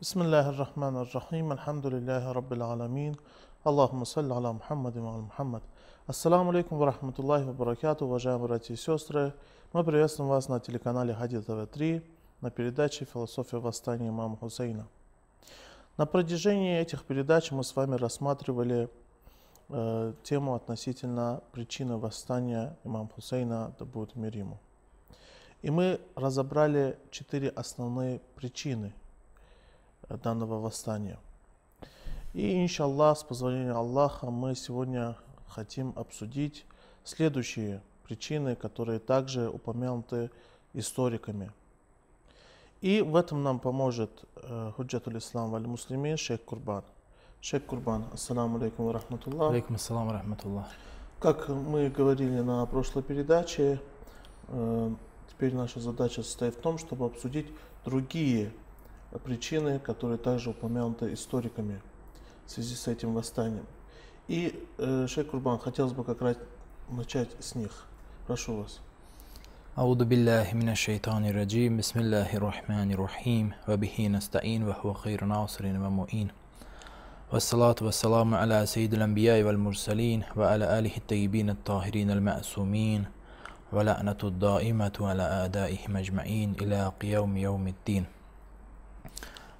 بسم الله الرحمن الرحيم الحمد لله رب العالمين اللهم صل على محمد وعلى محمد Ассаламу алейкум ва рахматуллахи ва баракату, уважаемые братья и сестры. Мы приветствуем вас на телеканале Хади ТВ-3 на передаче «Философия восстания имама Хусейна». На протяжении этих передач мы с вами рассматривали э, тему относительно причины восстания имама Хусейна, да будет мир ему. И мы разобрали четыре основные причины э, данного восстания. И, иншаллах, с позволения Аллаха, мы сегодня хотим обсудить следующие причины, которые также упомянуты историками. И в этом нам поможет э, Худжатуль Ислам Валь Муслимин Шейх Курбан. Шейх Курбан, ассаламу алейкум рахматуллах. Алейкум ассалам рахматуллах. Как мы говорили на прошлой передаче, э, теперь наша задача состоит в том, чтобы обсудить другие причины, которые также упомянуты историками в связи с этим восстанием. И, э, Шейх Курбан, хотелось бы как раз начать с них. Прошу вас. أعوذ بالله من الشيطان الرجيم بسم الله الرحمن الرحيم وبه نستعين وهو خير ناصر ومؤين والصلاة والسلام على سيد الأنبياء والمرسلين وعلى آله الطيبين الطاهرين المعصومين ولعنة الدائمة على أعدائهم أجمعين إلى قيوم يوم الدين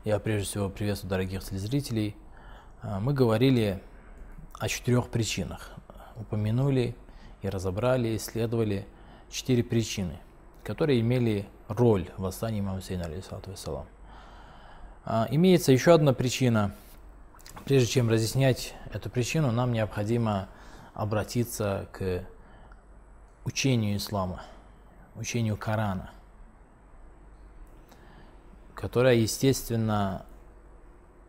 Я прежде всего приветствую дорогих телезрителей. А, Мы говорили о четырех причинах. Упомянули и разобрали, исследовали четыре причины, которые имели роль в восстании имама Хусейна, алейхиссалату вассалам. А, Имеется еще одна причина. Прежде чем разъяснять эту причину, нам необходимо обратиться к учению ислама, учению Корана, которое, естественно,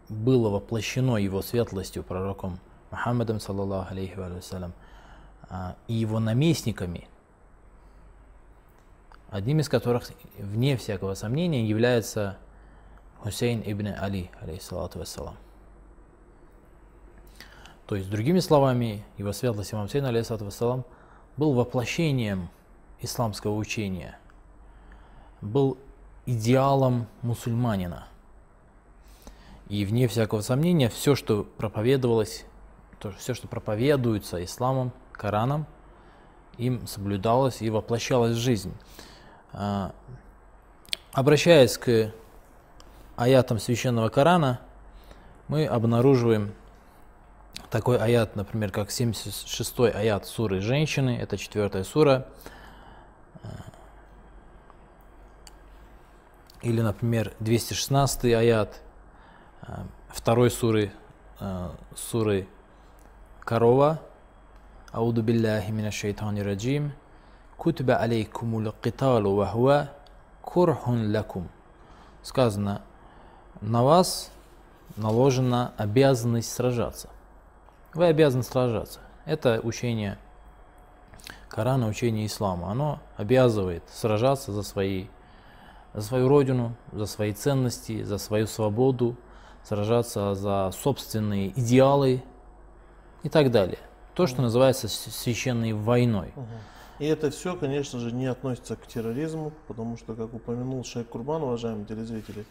было воплощено его светлостью пророком Мухаммадом, саллаллаху алейхи вассалям, а, и его наместниками, одним из которых, вне всякого сомнения, является Хусейн ибн Али, алейхиссалату вассалам. То есть, другими словами, его светлость имам Хусейн, алейхиссалату вассалам, был воплощением исламского учения, был идеалом мусульманина. И вне всякого сомнения, все, что проповедовалось, то, все, что проповедуется исламом, Кораном, им соблюдалось и воплощалось в жизнь. А, Обращаясь к аятам священного Корана, мы обнаруживаем такой аят, например, как 76 аят суры «Женщины», это четвертая сура, или, например, 216 аят э, второй суры, э, суры корова. Ауду билляхи мина шайтани раджим. Кутба алейкумул киталу вахуа курхун лакум. Сказано, на вас наложена обязанность сражаться. Вы обязаны сражаться. Это учение Корана, учение ислама. Оно обязывает сражаться за свои за свою родину, за свои ценности, за свою свободу, сражаться за собственные идеалы и так далее. То, что называется священной войной. И это все, конечно же, не относится к терроризму, потому что, как упомянул Шейх Курбан, уважаемые телезрители,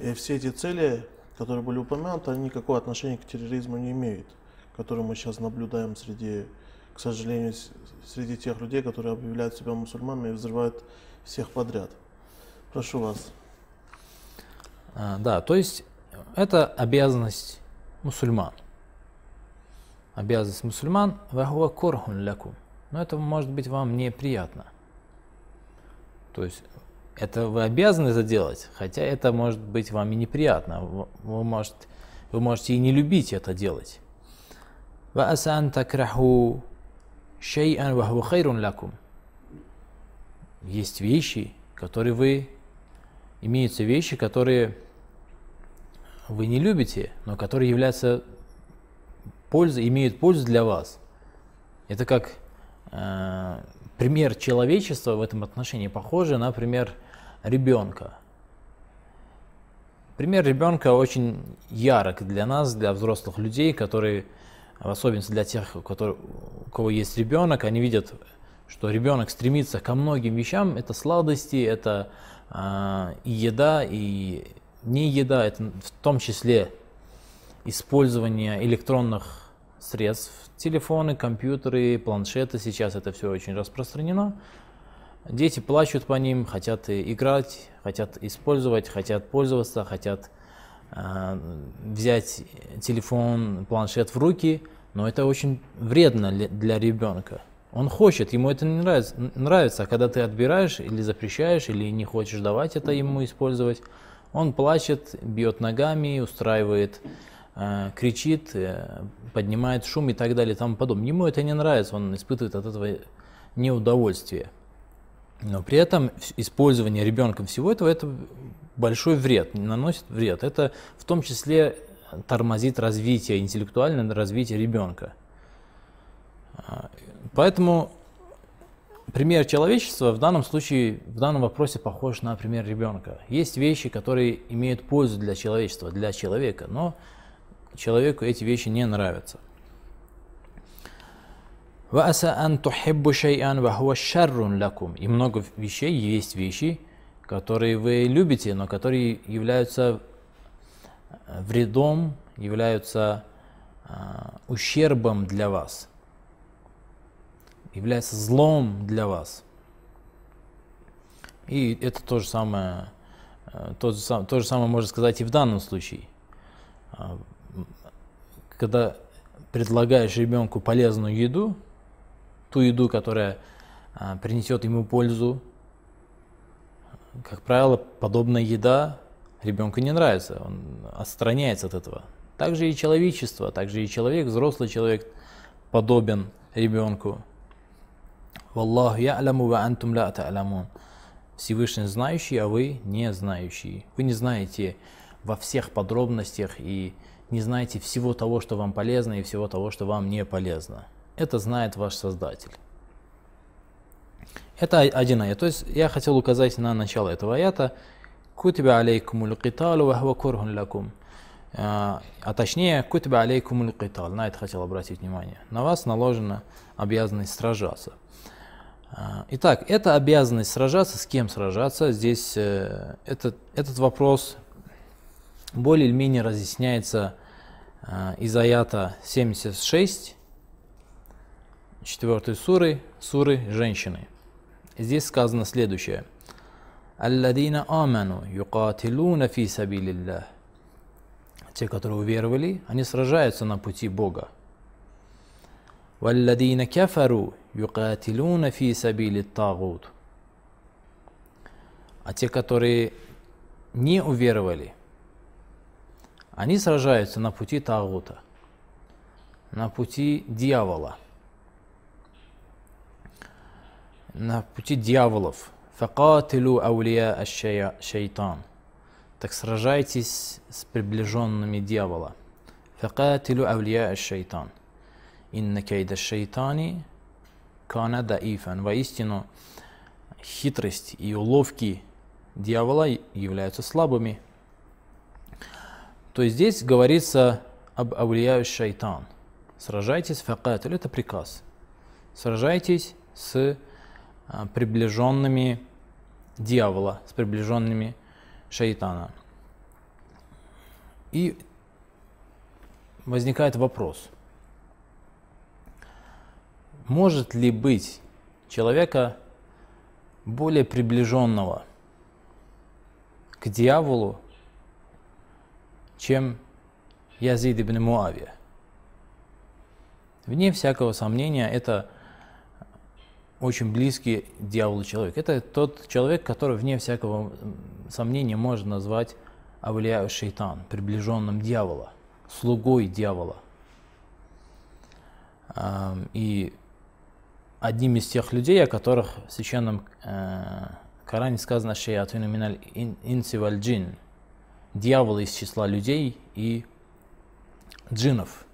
и все эти цели, которые были упомянуты, они никакого отношения к терроризму не имеют, которые мы сейчас наблюдаем среди, к сожалению, среди тех людей, которые объявляют себя мусульманами и взрывают всех подряд. Прошу вас. А, да, то есть это обязанность мусульман. Обязанность мусульман вахуа корхун ляку. Но это может быть вам неприятно. То есть это вы обязаны заделать, хотя это может быть вам и неприятно. Вы, вы, может, вы можете и не любить это делать. Есть вещи, которые вы имеются вещи, которые вы не любите, но которые являются пользой, имеют пользу для вас. Это как э, пример человечества в этом отношении похоже на пример ребенка. Пример ребенка очень ярок для нас, для взрослых людей, которые, в особенности для тех, у, которых, у кого есть ребенок, они видят, что ребенок стремится ко многим вещам. Это сладости, это и еда, и не еда, это в том числе использование электронных средств, телефоны, компьютеры, планшеты, сейчас это все очень распространено. Дети плачут по ним, хотят играть, хотят использовать, хотят пользоваться, хотят э, взять телефон, планшет в руки, но это очень вредно для ребенка. Он хочет, ему это не нравится, нравится, а когда ты отбираешь или запрещаешь, или не хочешь давать это ему использовать, он плачет, бьет ногами, устраивает, э, кричит, э, поднимает шум и так далее и тому подобное. Ему это не нравится, он испытывает от этого неудовольствие. Но при этом использование ребенком всего этого это большой вред, наносит вред. Это в том числе тормозит развитие, интеллектуальное развитие ребенка. Поэтому пример человечества в данном случае, в данном вопросе похож на пример ребенка. Есть вещи, которые имеют пользу для человечества, для человека, но человеку эти вещи не нравятся. И много вещей есть вещи, которые вы любите, но которые являются вредом, являются а, ущербом для вас являются злом для вас. И это то же самое, то же, то же самое можно сказать и в данном случае. Когда предлагаешь ребенку полезную еду, ту еду, которая а, принесет ему пользу. Как правило, подобная еда ребенку не нравится, он отстраняется от этого. Также и человечество, также и человек, взрослый человек подобен ребенку. Валлаху я'ламу ва антум ла та'ламун. Всевышний знающий, а вы не знающие. Вы не знаете во всех подробностях и не знаете всего того, что вам полезно и всего того, что вам не полезно. Это знает ваш Создатель. Это один аят. То есть я хотел указать на начало этого аята. Кутиба алейкумул киталу ва курхун лакум. А точнее, кутиба алейкумул китал. На это хотел обратить внимание. На вас наложена обязанность сражаться. А, итак, это обязанность сражаться. С кем сражаться? Здесь э, этот, этот вопрос более или менее разъясняется э, из аята 76 четвертой суры, суры женщины. Здесь сказано следующее. Алладина аману юкатилуна фи сабилиллах. Те, которые уверовали, они сражаются на пути Бога. Валладина кафару юкатилуна фи сабили тагут. А те, которые не уверовали, они сражаются на пути Тагута, на пути дьявола – на пути дьяволов. Факатилу аулия шайтан. Так сражайтесь с приближенными дьявола. Факатилу аулия шайтан. Инна кейда шайтани кана даифан. Воистину, хитрость и уловки дьявола являются слабыми. То есть здесь говорится об аулия шайтан. Сражайтесь, факатилу, это приказ. Сражайтесь с а, приближенными дьявола, с приближенными шайтана. И возникает вопрос, может ли быть человека более приближенного к дьяволу, чем Язид ибн Муавия? Вне всякого сомнения, это очень близкий дьяволу человек. Это тот человек, который, вне всякого сомнения, можно назвать Авлия Шейтан, приближенным дьявола, слугой дьявола. И одним из тех людей, о которых в священном э, Коране сказано «Шеятуну миналь инси валь джин» дьявол из числа людей и джинов.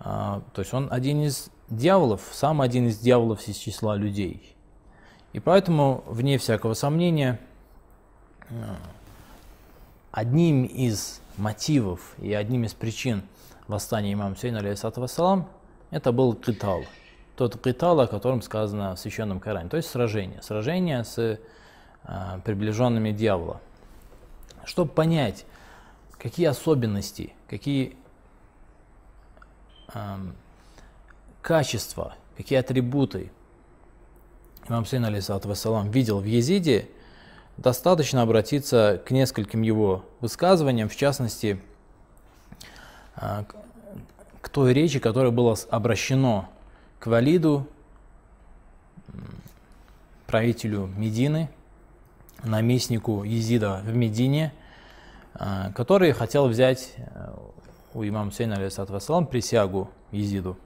А, то есть он один из дьяволов, сам один из дьяволов из числа людей. И поэтому, вне всякого сомнения, одним из мотивов и одним из причин восстания имама Сейна, алейхиссалату вассалам, это был китал. Тот китал, о котором сказано в Священном Коране, то есть сражение. Сражение с э, приближенными дьявола. чтобы понять, какие особенности, какие эм, качества, какие атрибуты имам Сейн, алейсалам, видел в Езиде, достаточно обратиться к нескольким его высказываниям, в частности, э, к той речи, которая была обращена к Валиду, правителю Медины, наместнику Езида в Медине, э, который хотел взять э, у имама Сейна алейсалам присягу Езиду.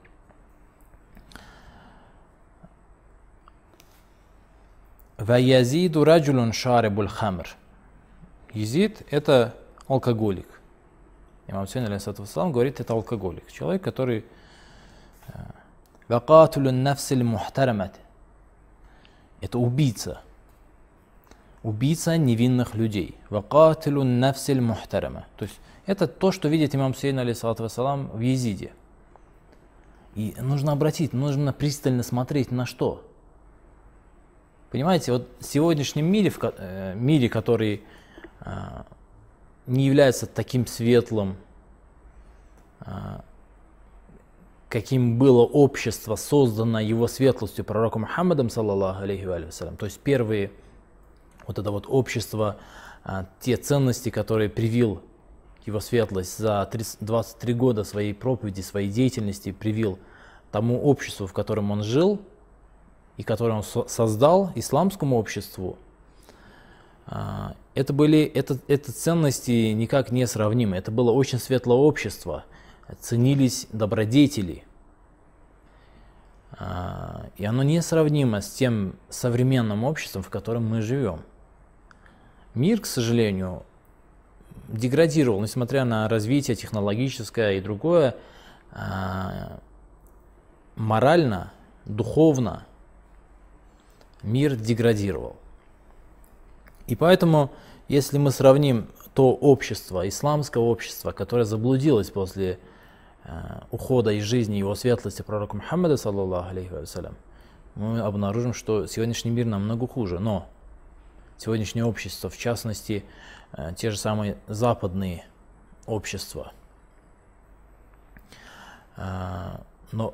Ваязиду раджулун шарибуль хамр. Езид – это алкоголик. Имам Сейн алейсалам говорит, это алкоголик. Человек, который вакатулун нафсиль мухтарамат. Это убийца. Убийца невинных людей. Вакатулун нафсиль мухтарама. То есть это то, что видит имам Сейн алейсалам в Езиде. И нужно обратить, нужно пристально смотреть на что – Понимаете, вот в сегодняшнем мире, в э, мире, который э, не является таким светлым, э, каким было общество, созданное его светлостью пророком Мухаммадом, саллаллаху алейхи вассалям. То есть первые, вот это вот общество, те ценности, которые привил его светлость за 23 года своей проповеди, своей деятельности, привил тому обществу, в котором он жил – и который он создал исламскому обществу, а, это были это, это ценности никак не сравнимы. Это было очень светлое общество, ценились добродетели. А, и оно несравнимо с тем современным обществом, в котором мы живем. Мир, к сожалению, деградировал, несмотря на развитие технологическое и другое, а, морально, духовно – мир деградировал. И поэтому, если мы сравним то общество, исламское общество, которое заблудилось после ухода из жизни его светлости пророка Мухаммада, саллаллаху алейхи вассалям, мы обнаружим, что сегодняшний мир намного хуже. Но сегодняшнее общество, в частности, э, те же самые западные общества. Э, но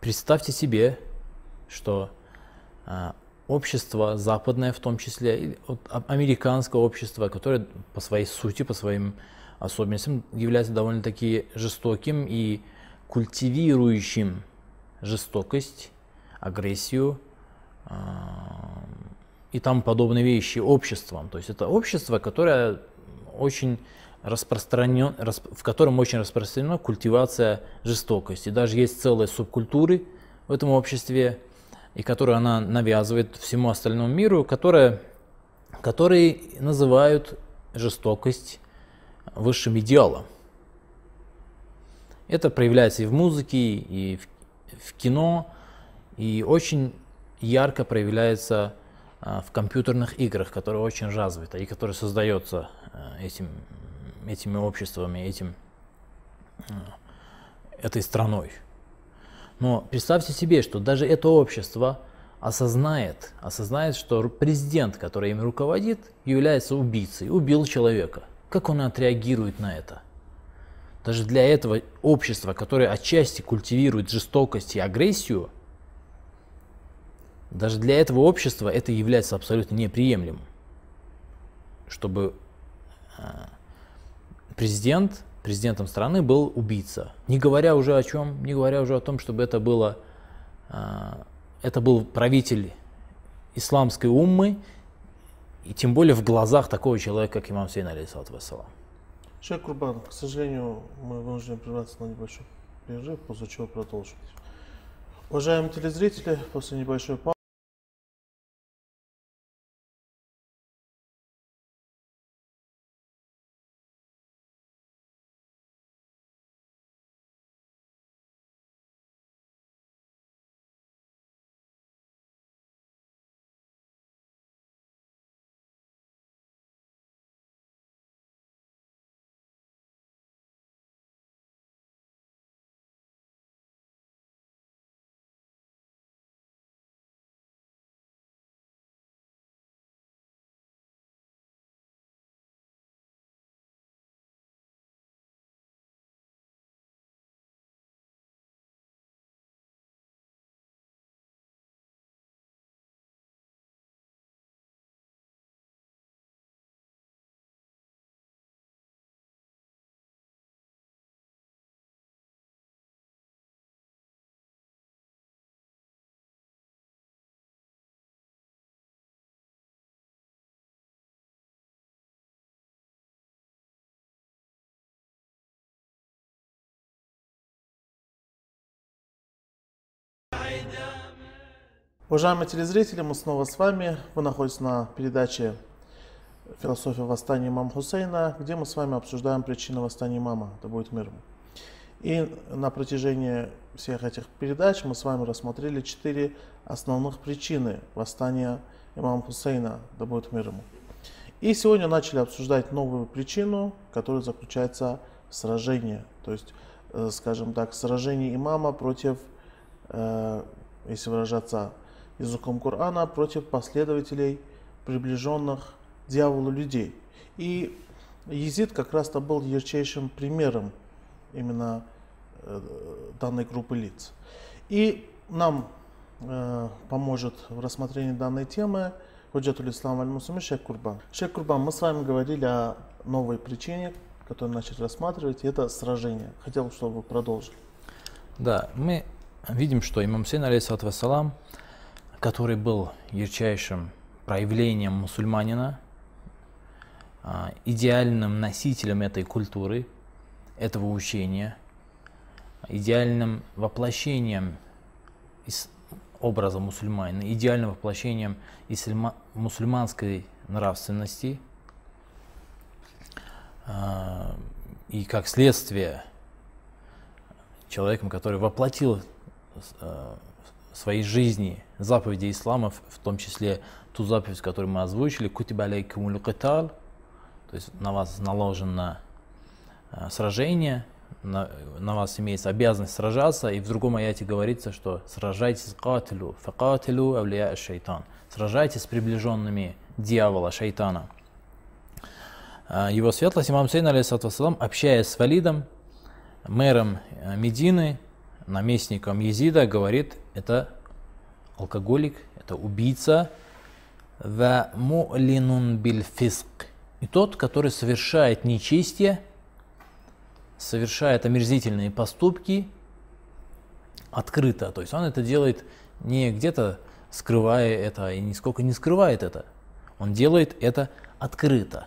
представьте себе, что э, общество западное в том числе, американское общество, которое по своей сути, по своим особенностям является довольно-таки жестоким и культивирующим жестокость, агрессию э, и тому подобные вещи обществом. То есть это общество, которое очень распространен, в котором очень распространена культивация жестокости. Даже есть целые субкультуры в этом обществе, и которую она навязывает всему остальному миру, которая, которые называют жестокость высшим идеалом. Это проявляется и в музыке, и в, в кино, и очень ярко проявляется а, в компьютерных играх, которые очень развиты и которые создаются а, этим, этими обществами, этим, а, этой страной. Но представьте себе, что даже это общество осознает, осознает, что президент, который им руководит, является убийцей, убил человека. Как он отреагирует на это? Даже для этого общества, которое отчасти культивирует жестокость и агрессию, даже для этого общества это является абсолютно неприемлемым. Чтобы э, президент президентом страны был убийца. Не говоря уже о чем, не говоря уже о том, чтобы это было, а, это был правитель исламской уммы, и тем более в глазах такого человека, как имам Сейн, алейхиссалату вассалам. Шейх Курбан, к сожалению, мы вынуждены прерваться на небольшой перерыв, после чего продолжим. Уважаемые телезрители, после небольшой паузы Уважаемые телезрители, мы снова с вами. Вы находитесь на передаче «Философия восстания имама Хусейна», где мы с вами обсуждаем причины восстания имама, да будет мир. И на протяжении всех этих передач мы с вами рассмотрели четыре основных причины восстания имама Хусейна, да будет мир ему. И сегодня начали обсуждать новую причину, которая заключается в сражении. То есть, э, скажем так, сражение имама против, э, если выражаться языком Корана против последователей, приближенных дьяволу людей. И Езид как раз-то был ярчайшим примером именно э, данной группы лиц. И нам э, поможет в рассмотрении данной темы Худжатуль Ислам Аль-Мусуми Шейх Курбан. Шейх Курбан, мы с вами говорили о новой причине, которую начали рассматривать, и это сражение. Хотел, чтобы вы продолжили. Да, мы видим, что имам Сейн, алейхиссалату вассалам, который был ярчайшим проявлением мусульманина, а, идеальным носителем этой культуры, этого учения, идеальным воплощением образа мусульманина, идеальным воплощением ислама, мусульманской нравственности а, и как следствие человеком, который воплотил а, своей жизни заповеди ислама, в том числе ту заповедь, которую мы озвучили, кутиба алейкумуль китал, то есть на вас наложено э, сражение, на, на вас имеется обязанность сражаться, и в другом аяте говорится, что сражайтесь катилу, факатилу авлия шайтан, сражайтесь с приближенными дьявола, шайтана. Э, его светлость имам Сейн, алейхиссалам, общаясь с Валидом, мэром э, Медины, наместником Езида, говорит, это алкоголик, это убийца, ва му'линун биль фиск. И тот, который совершает нечестие, совершает омерзительные поступки открыто. То есть он это делает не где-то скрывая это, и нисколько не скрывает это. Он делает это открыто.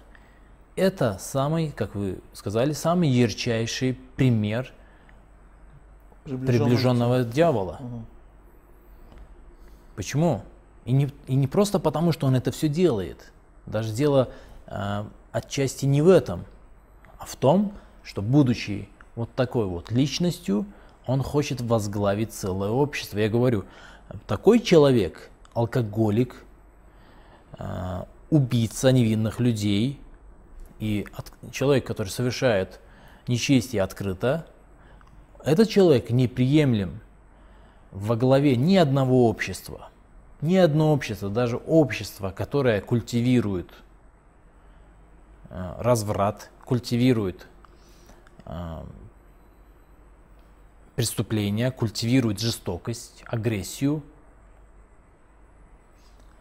Это самый, как вы сказали, самый ярчайший пример приближенного, приближенного дьявола. Угу. Почему? И не, и не просто потому, что он это все делает. Даже дело э, отчасти не в этом, а в том, что будучи вот такой вот личностью, он хочет возглавить целое общество. Я говорю, такой человек, алкоголик, э, убийца невинных людей и от, человек, который совершает нечестие открыто, этот человек неприемлем во главе ни одного общества, ни одно общество, даже общество, которое культивирует э, разврат, культивирует э, преступления, культивирует жестокость, агрессию,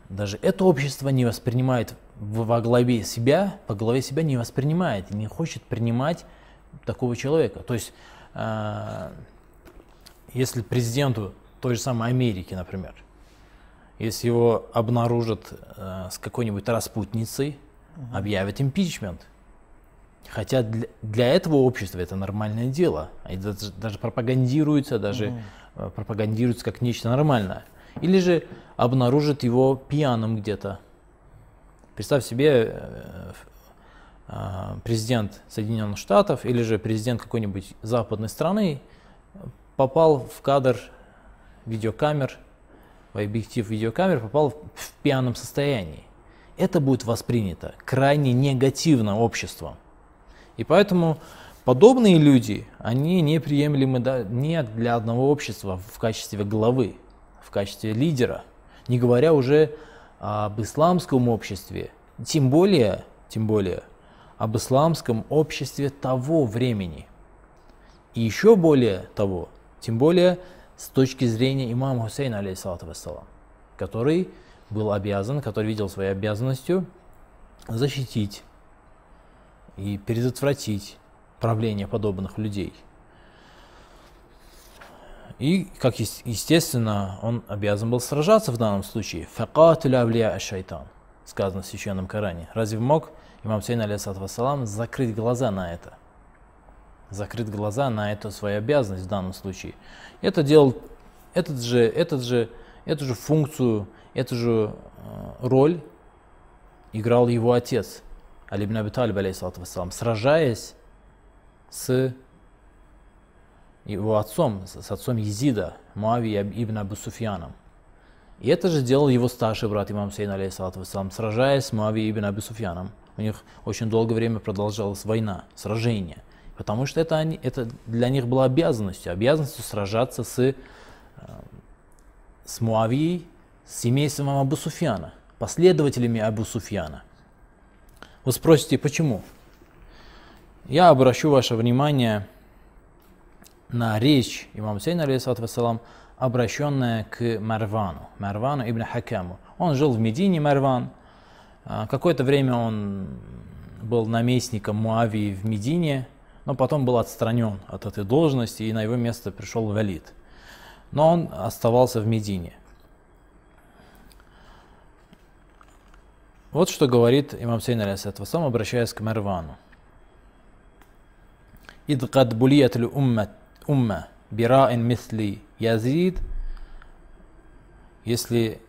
даже это общество не воспринимает во главе себя, во главе себя не воспринимает, не хочет принимать такого человека. То есть, э, если президенту той же самой Америки, например. Если его обнаружат э, с какой-нибудь распутницей, угу. объявят импичмент. Хотя для, для этого общества это нормальное дело. Это даже, даже пропагандируется, даже угу. пропагандируется как нечто нормальное. Или же обнаружат его пьяным где-то. Представь себе, э, э, президент Соединенных Штатов или же президент какой-нибудь западной страны попал в кадр видеокамер, в объектив видеокамер попал в пьяном состоянии. Это будет воспринято крайне негативно обществом. И поэтому подобные люди, они неприемлемы не для одного общества в качестве главы, в качестве лидера, не говоря уже об исламском обществе, тем более, тем более об исламском обществе того времени. И еще более того, тем более с точки зрения имама Хусейна, алейхиссалату вассалам, который был обязан, который видел своей обязанностью защитить и предотвратить правление подобных людей. И, как естественно, он обязан был сражаться в данном случае. Факатуля авлия шайтан, сказано в Священном Коране. Разве мог имам Сейн, алейхиссалам, закрыть глаза на это? Закрыть глаза на эту свою обязанность в данном случае. Это делал этот же, этот же эту же функцию, эту же э, роль играл его отец, Али ибн Аби Талиб, алейхиссалам, сражаясь с его отцом, с отцом Езида, Муави ибн Абу Суфьяном. И это же делал его старший брат имам Сейн, алейхиссалам, сражаясь с Муави ибн Абу Суфьяном. У них очень долгое время продолжалась война, сражение. Потому что это, они, это для них была обязанностью, обязанностью сражаться с, э, с Муавией, с семейством Абу Суфьяна, последователями Абу Суфьяна. Вы спросите, почему? Я обращу ваше внимание на речь имама Сейна, алейхиссалам, обращенная к Марвану, Марвану ибн Хакаму. Он жил в Медине, Марван. А, какое-то время он был наместником Муавии в Медине, но потом был отстранен от этой должности, и на его место пришел Валид. Но он оставался в Медине. Вот что говорит имам Сейн, алейхиссалам, обращаясь к Марвану. إذ قد بليت الأمة أمة براء مثل يزيد если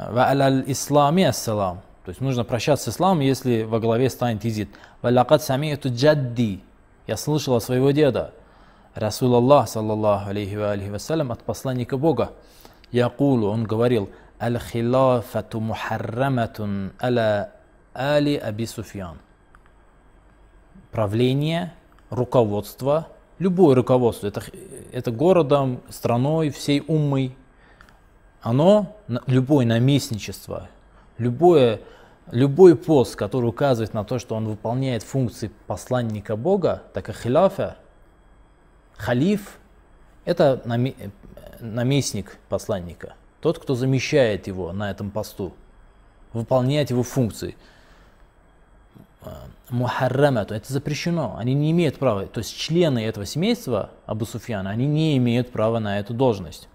وعلى الإسلام السلام то есть нужно прощаться с исламом, если во главе станет Езид. Валякат самияту джадди. Я слышал от своего деда. Расул Аллах, саллаллаху алейхи ва алейхи вассалям, от посланника Бога. Якулу, он говорил, аль-хилафату мухарраматун аля али Аби Суфьян правление, руководство, любое руководство, это, это городом, страной, всей уммой, оно, любое наместничество, любое, любой пост, который указывает на то, что он выполняет функции посланника Бога, так и хиляфа, халиф, это наместник посланника, тот, кто замещает его на этом посту, выполняет его функции – мухаррамату, это запрещено, они не имеют права, то есть члены этого семейства Абу Суфьяна, они не имеют права на эту должность.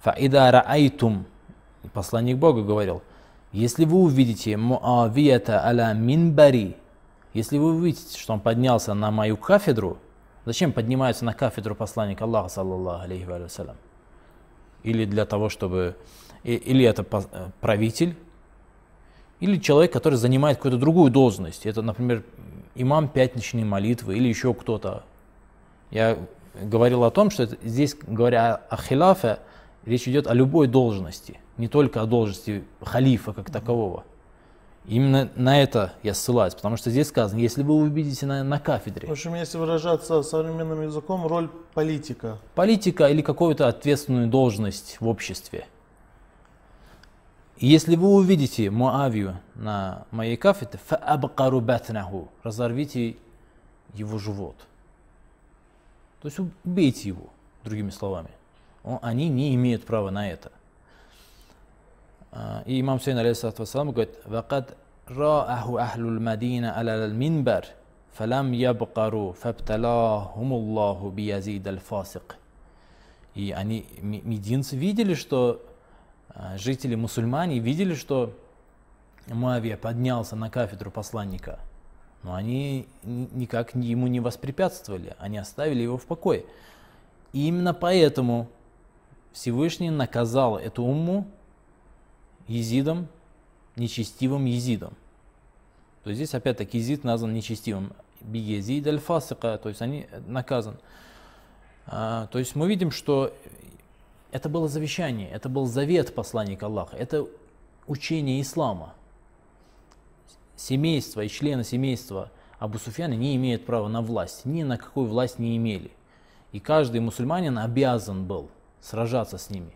Фаида раайтум, посланник Бога говорил, если вы увидите Муавията аля минбари, если вы увидите, что он поднялся на мою кафедру, зачем поднимается на кафедру посланник Аллаха, саллаллаху алейхи вассалям? Или для того, чтобы... Или это правитель, или человек, который занимает какую-то другую должность. Это, например, имам пятничной молитвы или еще кто-то. Я говорил о том, что это, здесь, говоря о хилафе, речь идет о любой должности, не только о должности халифа как такового. Именно на это я ссылаюсь, потому что здесь сказано, если вы увидите на, на кафедре. В общем, если выражаться современным языком, роль политика. Политика или какую-то ответственную должность в обществе. Если вы увидите Муавию на моей кафедре, разорвите его живот. То есть убейте его, другими словами. Он, они не имеют права на это. И имам Сейн, алейхиссалату вассалам, говорит, «Вакад рааху ахлул мадина аля минбар, фалам ябкару, фабталахумуллаху биязид аль-фасик». И они, мединцы, видели, что а, жители мусульмане видели, что Муавия поднялся на кафедру посланника, но они никак ему не воспрепятствовали, они оставили его в покое. И именно поэтому Всевышний наказал эту умму езидом, нечестивым езидом. То есть здесь опять-таки езид назван нечестивым. Биезид аль-фасика, то есть они наказан. А, то есть мы видим, что это было завещание, это был завет посланника Аллаха, это учение ислама. Семейство и члены семейства Абу Суфьяна не имеют права на власть, ни на какую власть не имели. И каждый мусульманин обязан был сражаться с ними.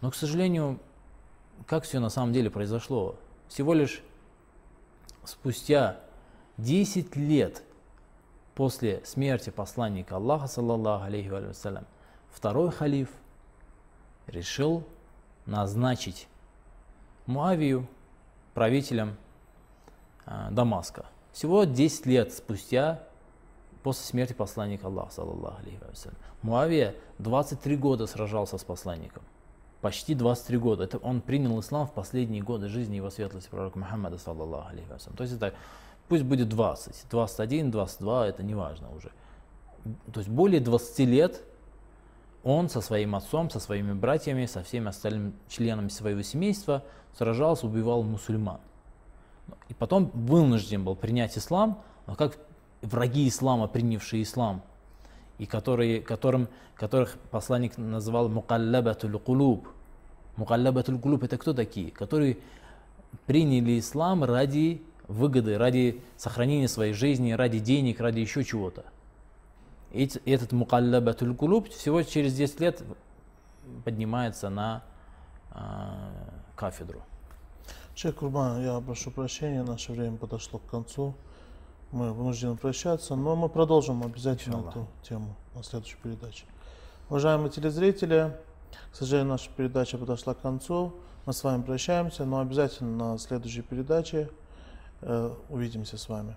Но, к сожалению, как все на самом деле произошло? Всего лишь спустя 10 лет после смерти посланника Аллаха, саллаллаху алейхи вассалям, второй халиф – решил назначить Муавию правителем э, Дамаска. Всего 10 лет спустя после смерти посланника Аллаха, саллаллаху алейхи вассалям. Муавия 23 года сражался с посланником. Почти 23 года. Это он принял ислам в последние годы жизни его светлости пророка Мухаммада, саллаллаху алейхи вассалям. То есть это, пусть будет 20, 21, 22, это не важно уже. То есть более 20 лет он со своим отцом, со своими братьями, со всеми остальными членами своего семейства сражался, убивал мусульман. И потом вынужден был принять ислам, но как враги ислама, принявшие ислам, и которые, которым, которых посланник называл мукаллабатуль кулуб. Мукаллабатуль кулуб это кто такие? Которые приняли ислам ради выгоды, ради сохранения своей жизни, ради денег, ради еще чего-то. И этот мукаллабатуль кулуб всего через 10 лет поднимается на э, кафедру. Шейх Курбан, я прошу прощения, наше время подошло к концу. Мы вынуждены прощаться, но мы продолжим обязательно Иншаллах. эту тему на следующей передаче. Уважаемые телезрители, к сожалению, наша передача подошла к концу. Мы с вами прощаемся, но обязательно на следующей передаче э, увидимся с вами.